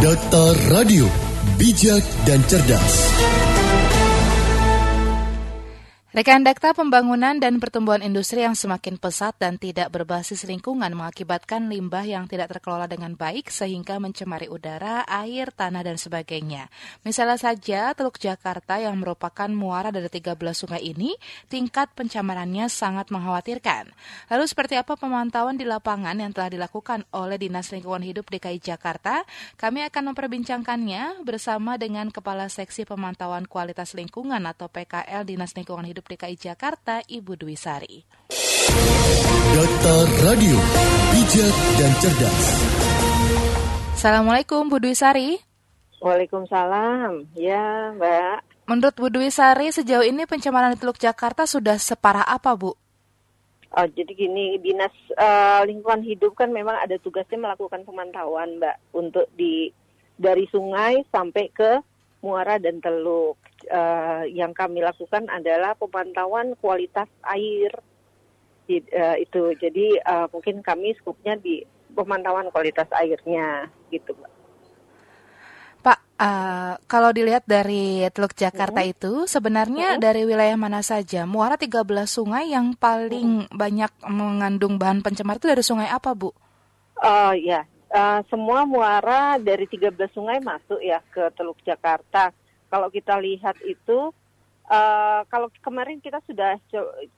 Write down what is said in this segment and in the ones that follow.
Data Radio, bijak dan cerdas. Rekan Dakta pembangunan dan pertumbuhan industri yang semakin pesat dan tidak berbasis lingkungan mengakibatkan limbah yang tidak terkelola dengan baik sehingga mencemari udara, air, tanah, dan sebagainya. Misalnya saja Teluk Jakarta yang merupakan muara dari 13 sungai ini, tingkat pencemarannya sangat mengkhawatirkan. Lalu seperti apa pemantauan di lapangan yang telah dilakukan oleh Dinas Lingkungan Hidup DKI Jakarta? Kami akan memperbincangkannya bersama dengan Kepala Seksi Pemantauan Kualitas Lingkungan atau PKL Dinas Lingkungan Hidup Hidup DKI Jakarta, Ibu Dwi Sari. Data Radio, bijak dan cerdas. Assalamualaikum Bu Dwi Sari. Waalaikumsalam. Ya, Mbak. Menurut Bu Dwi Sari, sejauh ini pencemaran di Teluk Jakarta sudah separah apa, Bu? Oh, jadi gini, Dinas uh, Lingkungan Hidup kan memang ada tugasnya melakukan pemantauan, Mbak, untuk di dari sungai sampai ke muara dan teluk uh, yang kami lakukan adalah pemantauan kualitas air uh, itu. Jadi uh, mungkin kami skupnya di pemantauan kualitas airnya gitu, Pak. Pak, uh, kalau dilihat dari Teluk Jakarta hmm. itu sebenarnya hmm. dari wilayah mana saja? Muara 13 sungai yang paling hmm. banyak mengandung bahan pencemar itu dari sungai apa, Bu? Oh uh, ya, uh, semua muara dari 13 sungai masuk ya ke Teluk Jakarta. Kalau kita lihat itu uh, kalau kemarin kita sudah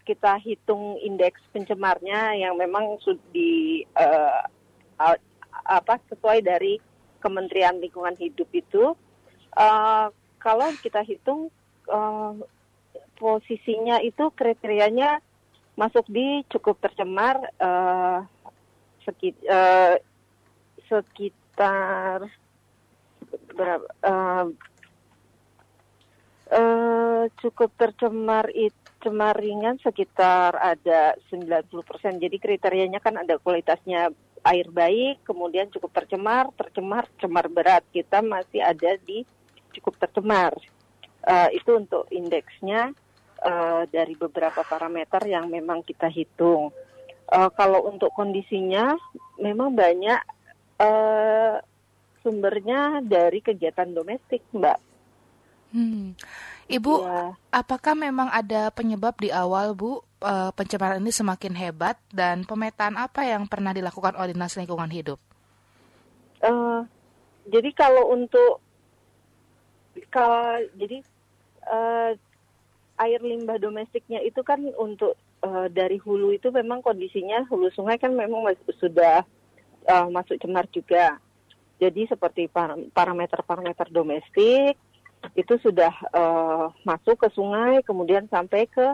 kita hitung indeks pencemarnya yang memang di uh, apa sesuai dari Kementerian Lingkungan Hidup itu uh, kalau kita hitung uh, posisinya itu kriterianya masuk di cukup tercemar uh, sekit, uh, sekitar berapa uh, Uh, cukup tercemar itu cemar ringan sekitar ada 90%. Jadi kriterianya kan ada kualitasnya air baik, kemudian cukup tercemar, tercemar, cemar berat. Kita masih ada di cukup tercemar. Uh, itu untuk indeksnya uh, dari beberapa parameter yang memang kita hitung. Uh, kalau untuk kondisinya memang banyak uh, sumbernya dari kegiatan domestik, Mbak Hmm. Ibu, ya. apakah memang ada penyebab di awal, Bu, uh, pencemaran ini semakin hebat dan pemetaan apa yang pernah dilakukan oleh Dinas Lingkungan Hidup? Uh, jadi kalau untuk kalau jadi uh, air limbah domestiknya itu kan untuk uh, dari hulu itu memang kondisinya hulu sungai kan memang sudah uh, masuk cemar juga. Jadi seperti parameter-parameter domestik itu sudah uh, masuk ke sungai, kemudian sampai ke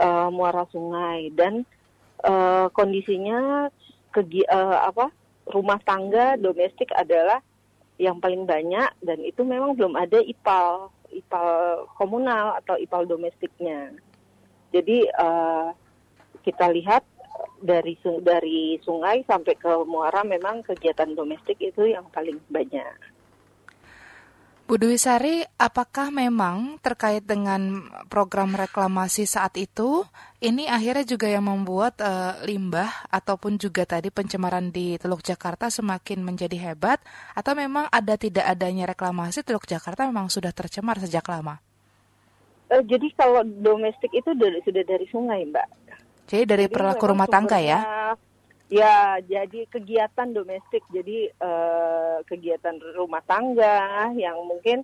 uh, muara sungai dan uh, kondisinya kegi, uh, apa rumah tangga domestik adalah yang paling banyak dan itu memang belum ada ipal ipal komunal atau ipal domestiknya. Jadi uh, kita lihat dari dari sungai sampai ke muara memang kegiatan domestik itu yang paling banyak. Bu Dwi Sari, apakah memang terkait dengan program reklamasi saat itu, ini akhirnya juga yang membuat uh, limbah ataupun juga tadi pencemaran di Teluk Jakarta semakin menjadi hebat, atau memang ada tidak adanya reklamasi Teluk Jakarta memang sudah tercemar sejak lama? Uh, jadi kalau domestik itu dari, sudah dari sungai, Mbak. Jadi dari jadi perilaku rumah tangga ya? Ya, jadi kegiatan domestik, jadi uh, kegiatan rumah tangga yang mungkin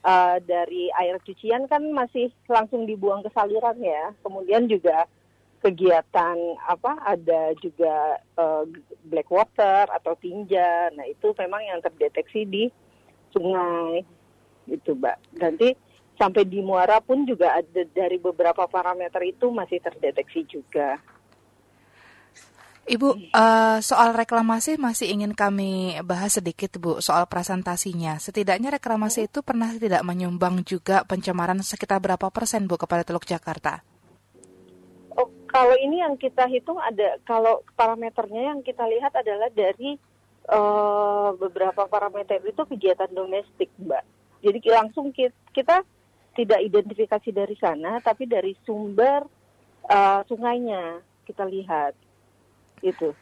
uh, dari air cucian kan masih langsung dibuang ke saluran ya. Kemudian juga kegiatan apa ada juga uh, black water atau tinja. Nah itu memang yang terdeteksi di sungai itu, mbak. Nanti sampai di muara pun juga ada dari beberapa parameter itu masih terdeteksi juga. Ibu, uh, soal reklamasi masih ingin kami bahas sedikit, Bu, soal presentasinya. Setidaknya reklamasi itu pernah tidak menyumbang juga pencemaran sekitar berapa persen, Bu, kepada Teluk Jakarta? Oh, kalau ini yang kita hitung ada, kalau parameternya yang kita lihat adalah dari uh, beberapa parameter itu kegiatan domestik, Mbak. Jadi langsung kita tidak identifikasi dari sana, tapi dari sumber uh, sungainya kita lihat itu.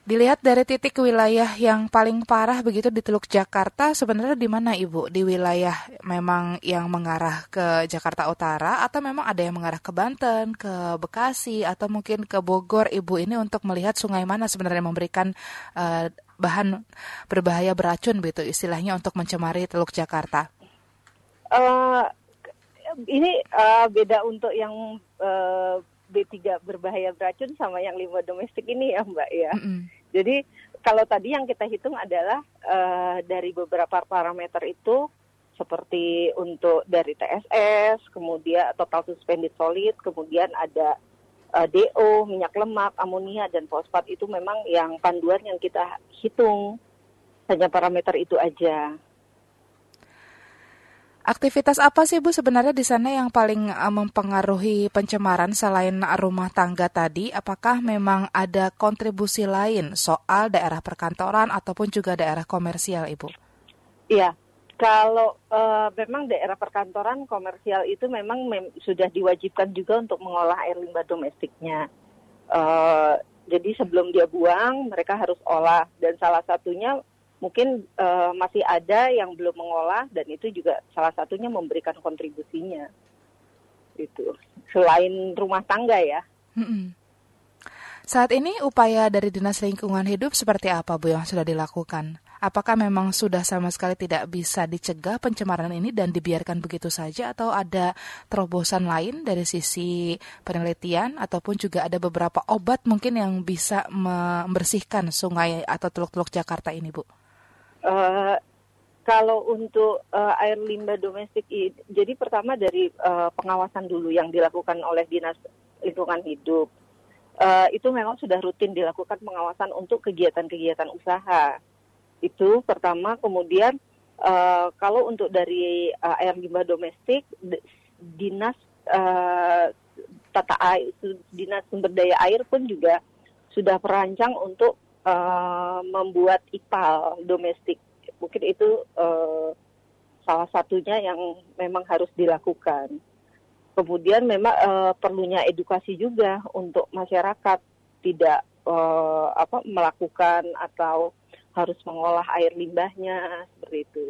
Dilihat dari titik wilayah yang paling parah begitu di Teluk Jakarta, sebenarnya di mana Ibu? Di wilayah memang yang mengarah ke Jakarta Utara atau memang ada yang mengarah ke Banten, ke Bekasi atau mungkin ke Bogor Ibu ini untuk melihat sungai mana sebenarnya memberikan uh, bahan berbahaya beracun begitu istilahnya untuk mencemari Teluk Jakarta? Uh, ini uh, beda untuk yang uh, B3 berbahaya beracun sama yang limbah domestik ini ya Mbak ya. Mm -hmm. Jadi kalau tadi yang kita hitung adalah uh, dari beberapa parameter itu seperti untuk dari TSS, kemudian total suspended solid, kemudian ada uh, DO, minyak lemak, amonia dan fosfat itu memang yang panduan yang kita hitung. Hanya parameter itu aja. Aktivitas apa sih Bu sebenarnya di sana yang paling uh, mempengaruhi pencemaran selain rumah tangga tadi? Apakah memang ada kontribusi lain soal daerah perkantoran ataupun juga daerah komersial, Ibu? Iya, kalau uh, memang daerah perkantoran komersial itu memang mem sudah diwajibkan juga untuk mengolah air limbah domestiknya. Uh, jadi sebelum dia buang, mereka harus olah dan salah satunya mungkin uh, masih ada yang belum mengolah dan itu juga salah satunya memberikan kontribusinya itu selain rumah tangga ya. Mm-mm. Saat ini upaya dari Dinas Lingkungan Hidup seperti apa Bu yang sudah dilakukan? Apakah memang sudah sama sekali tidak bisa dicegah pencemaran ini dan dibiarkan begitu saja atau ada terobosan lain dari sisi penelitian ataupun juga ada beberapa obat mungkin yang bisa membersihkan sungai atau teluk-teluk Jakarta ini Bu? Uh, kalau untuk uh, air limbah domestik, jadi pertama dari uh, pengawasan dulu yang dilakukan oleh dinas lingkungan hidup, uh, itu memang sudah rutin dilakukan pengawasan untuk kegiatan-kegiatan usaha. Itu pertama, kemudian uh, kalau untuk dari uh, air limbah domestik, dinas uh, tata air, dinas sumber daya air pun juga sudah merancang untuk uh, membuat ipal domestik. Mungkin itu uh, salah satunya yang memang harus dilakukan. Kemudian memang uh, perlunya edukasi juga untuk masyarakat tidak uh, apa melakukan atau harus mengolah air limbahnya seperti itu.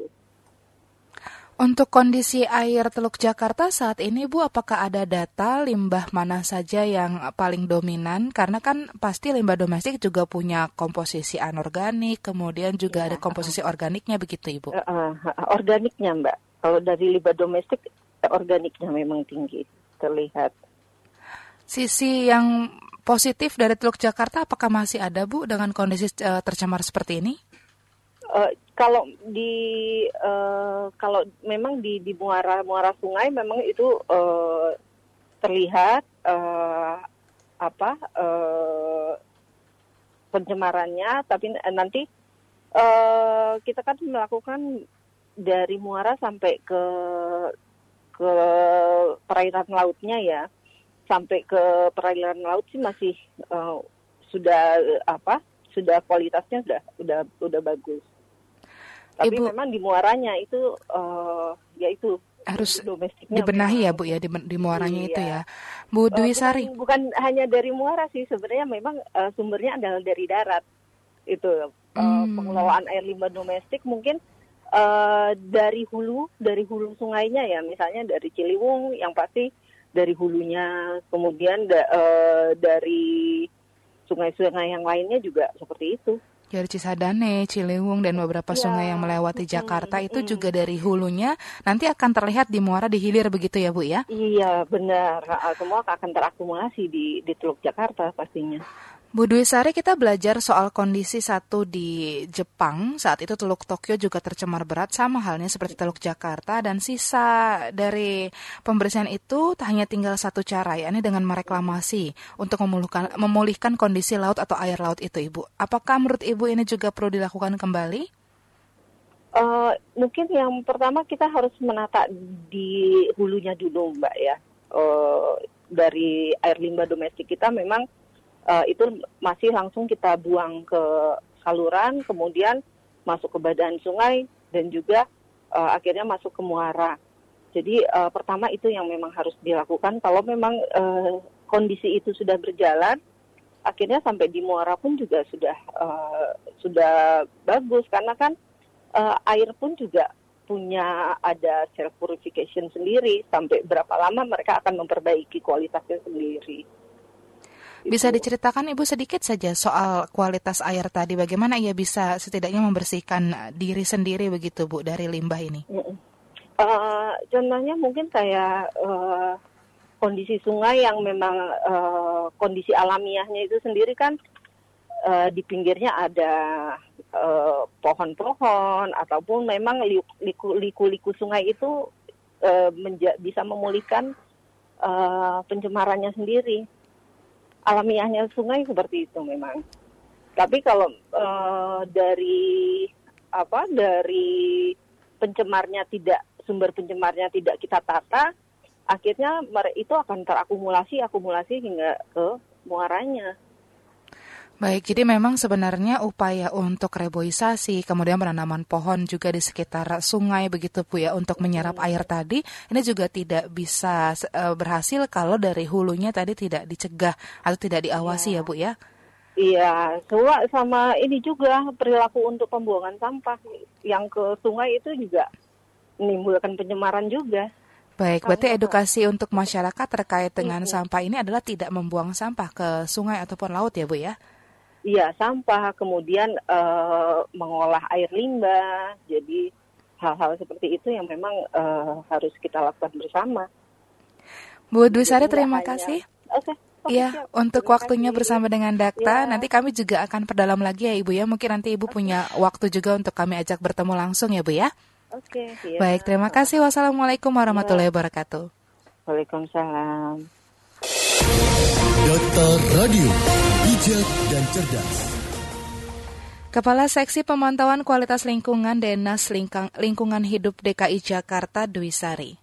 Untuk kondisi air Teluk Jakarta saat ini Bu, apakah ada data limbah mana saja yang paling dominan? Karena kan pasti limbah domestik juga punya komposisi anorganik, kemudian juga ya. ada komposisi organiknya begitu Ibu? Uh, uh, organiknya Mbak, kalau dari limbah domestik organiknya memang tinggi terlihat. Sisi yang positif dari Teluk Jakarta apakah masih ada Bu dengan kondisi uh, tercemar seperti ini? Uh, kalau di uh, kalau memang di di muara muara sungai memang itu uh, terlihat uh, apa uh, pencemarannya, tapi nanti uh, kita kan melakukan dari muara sampai ke ke perairan lautnya ya, sampai ke perairan laut sih masih uh, sudah apa sudah kualitasnya sudah udah udah bagus. Tapi Ibu, memang di muaranya itu uh, ya itu harus dibenahi ya Bu ya di, di muaranya iya. itu ya. Bu eh, Dwi Sari. Bukan, bukan hanya dari muara sih sebenarnya memang uh, sumbernya adalah dari darat. Itu uh, hmm. pengelolaan air limbah domestik mungkin uh, dari hulu dari hulu sungainya ya misalnya dari Ciliwung yang pasti dari hulunya kemudian da, uh, dari sungai-sungai yang lainnya juga seperti itu dari Cisadane, Ciliwung dan beberapa ya. sungai yang melewati Jakarta itu juga dari hulunya nanti akan terlihat di muara di hilir begitu ya Bu ya? Iya benar, semua akan terakumulasi di di Teluk Jakarta pastinya. Bu Dwi Sari, kita belajar soal kondisi satu di Jepang. Saat itu Teluk Tokyo juga tercemar berat, sama halnya seperti Teluk Jakarta. Dan sisa dari pembersihan itu hanya tinggal satu cara, yakni dengan mereklamasi untuk memulihkan, memulihkan kondisi laut atau air laut itu, Ibu. Apakah menurut Ibu ini juga perlu dilakukan kembali? Uh, mungkin yang pertama kita harus menata di hulunya dulu, Mbak ya. Uh, dari air limbah domestik kita memang uh, itu masih langsung kita buang ke saluran, kemudian masuk ke badan sungai dan juga uh, akhirnya masuk ke muara. Jadi uh, pertama itu yang memang harus dilakukan. Kalau memang uh, kondisi itu sudah berjalan, akhirnya sampai di muara pun juga sudah uh, sudah bagus karena kan uh, air pun juga punya ada self purification sendiri sampai berapa lama mereka akan memperbaiki kualitasnya sendiri. Bisa diceritakan Ibu sedikit saja soal kualitas air tadi, bagaimana ia bisa setidaknya membersihkan diri sendiri begitu Bu dari limbah ini? Uh, contohnya mungkin kayak uh, kondisi sungai yang memang uh, kondisi alamiahnya itu sendiri kan uh, di pinggirnya ada pohon-pohon uh, ataupun memang liku-liku sungai itu uh, bisa memulihkan uh, pencemarannya sendiri alamiahnya sungai seperti itu memang. Tapi kalau uh, dari apa dari pencemarnya tidak sumber pencemarnya tidak kita tata, akhirnya itu akan terakumulasi akumulasi hingga ke muaranya. Baik, jadi memang sebenarnya upaya untuk reboisasi, kemudian penanaman pohon juga di sekitar sungai begitu Bu ya untuk menyerap air tadi, ini juga tidak bisa uh, berhasil kalau dari hulunya tadi tidak dicegah atau tidak diawasi ya, ya Bu ya. Iya, sama ini juga perilaku untuk pembuangan sampah yang ke sungai itu juga menimbulkan pencemaran juga. Baik, berarti edukasi untuk masyarakat terkait dengan sampah ini adalah tidak membuang sampah ke sungai ataupun laut ya Bu ya? Iya, sampah, kemudian uh, mengolah air limbah. Jadi hal-hal seperti itu yang memang uh, harus kita lakukan bersama. Bu Dwisari, terima hanya... kasih. Oke. Okay. Iya, untuk terima waktunya kasih. bersama dengan Dakta, ya. nanti kami juga akan perdalam lagi ya Ibu ya. Mungkin nanti Ibu okay. punya waktu juga untuk kami ajak bertemu langsung ya Bu ya. Oke. Okay, ya. Baik, terima kasih. Wassalamualaikum warahmatullahi ya. wabarakatuh. Waalaikumsalam. Data Radio bijak dan cerdas. Kepala Seksi Pemantauan Kualitas Lingkungan Denas Lingkungan Hidup DKI Jakarta Dwi Sari.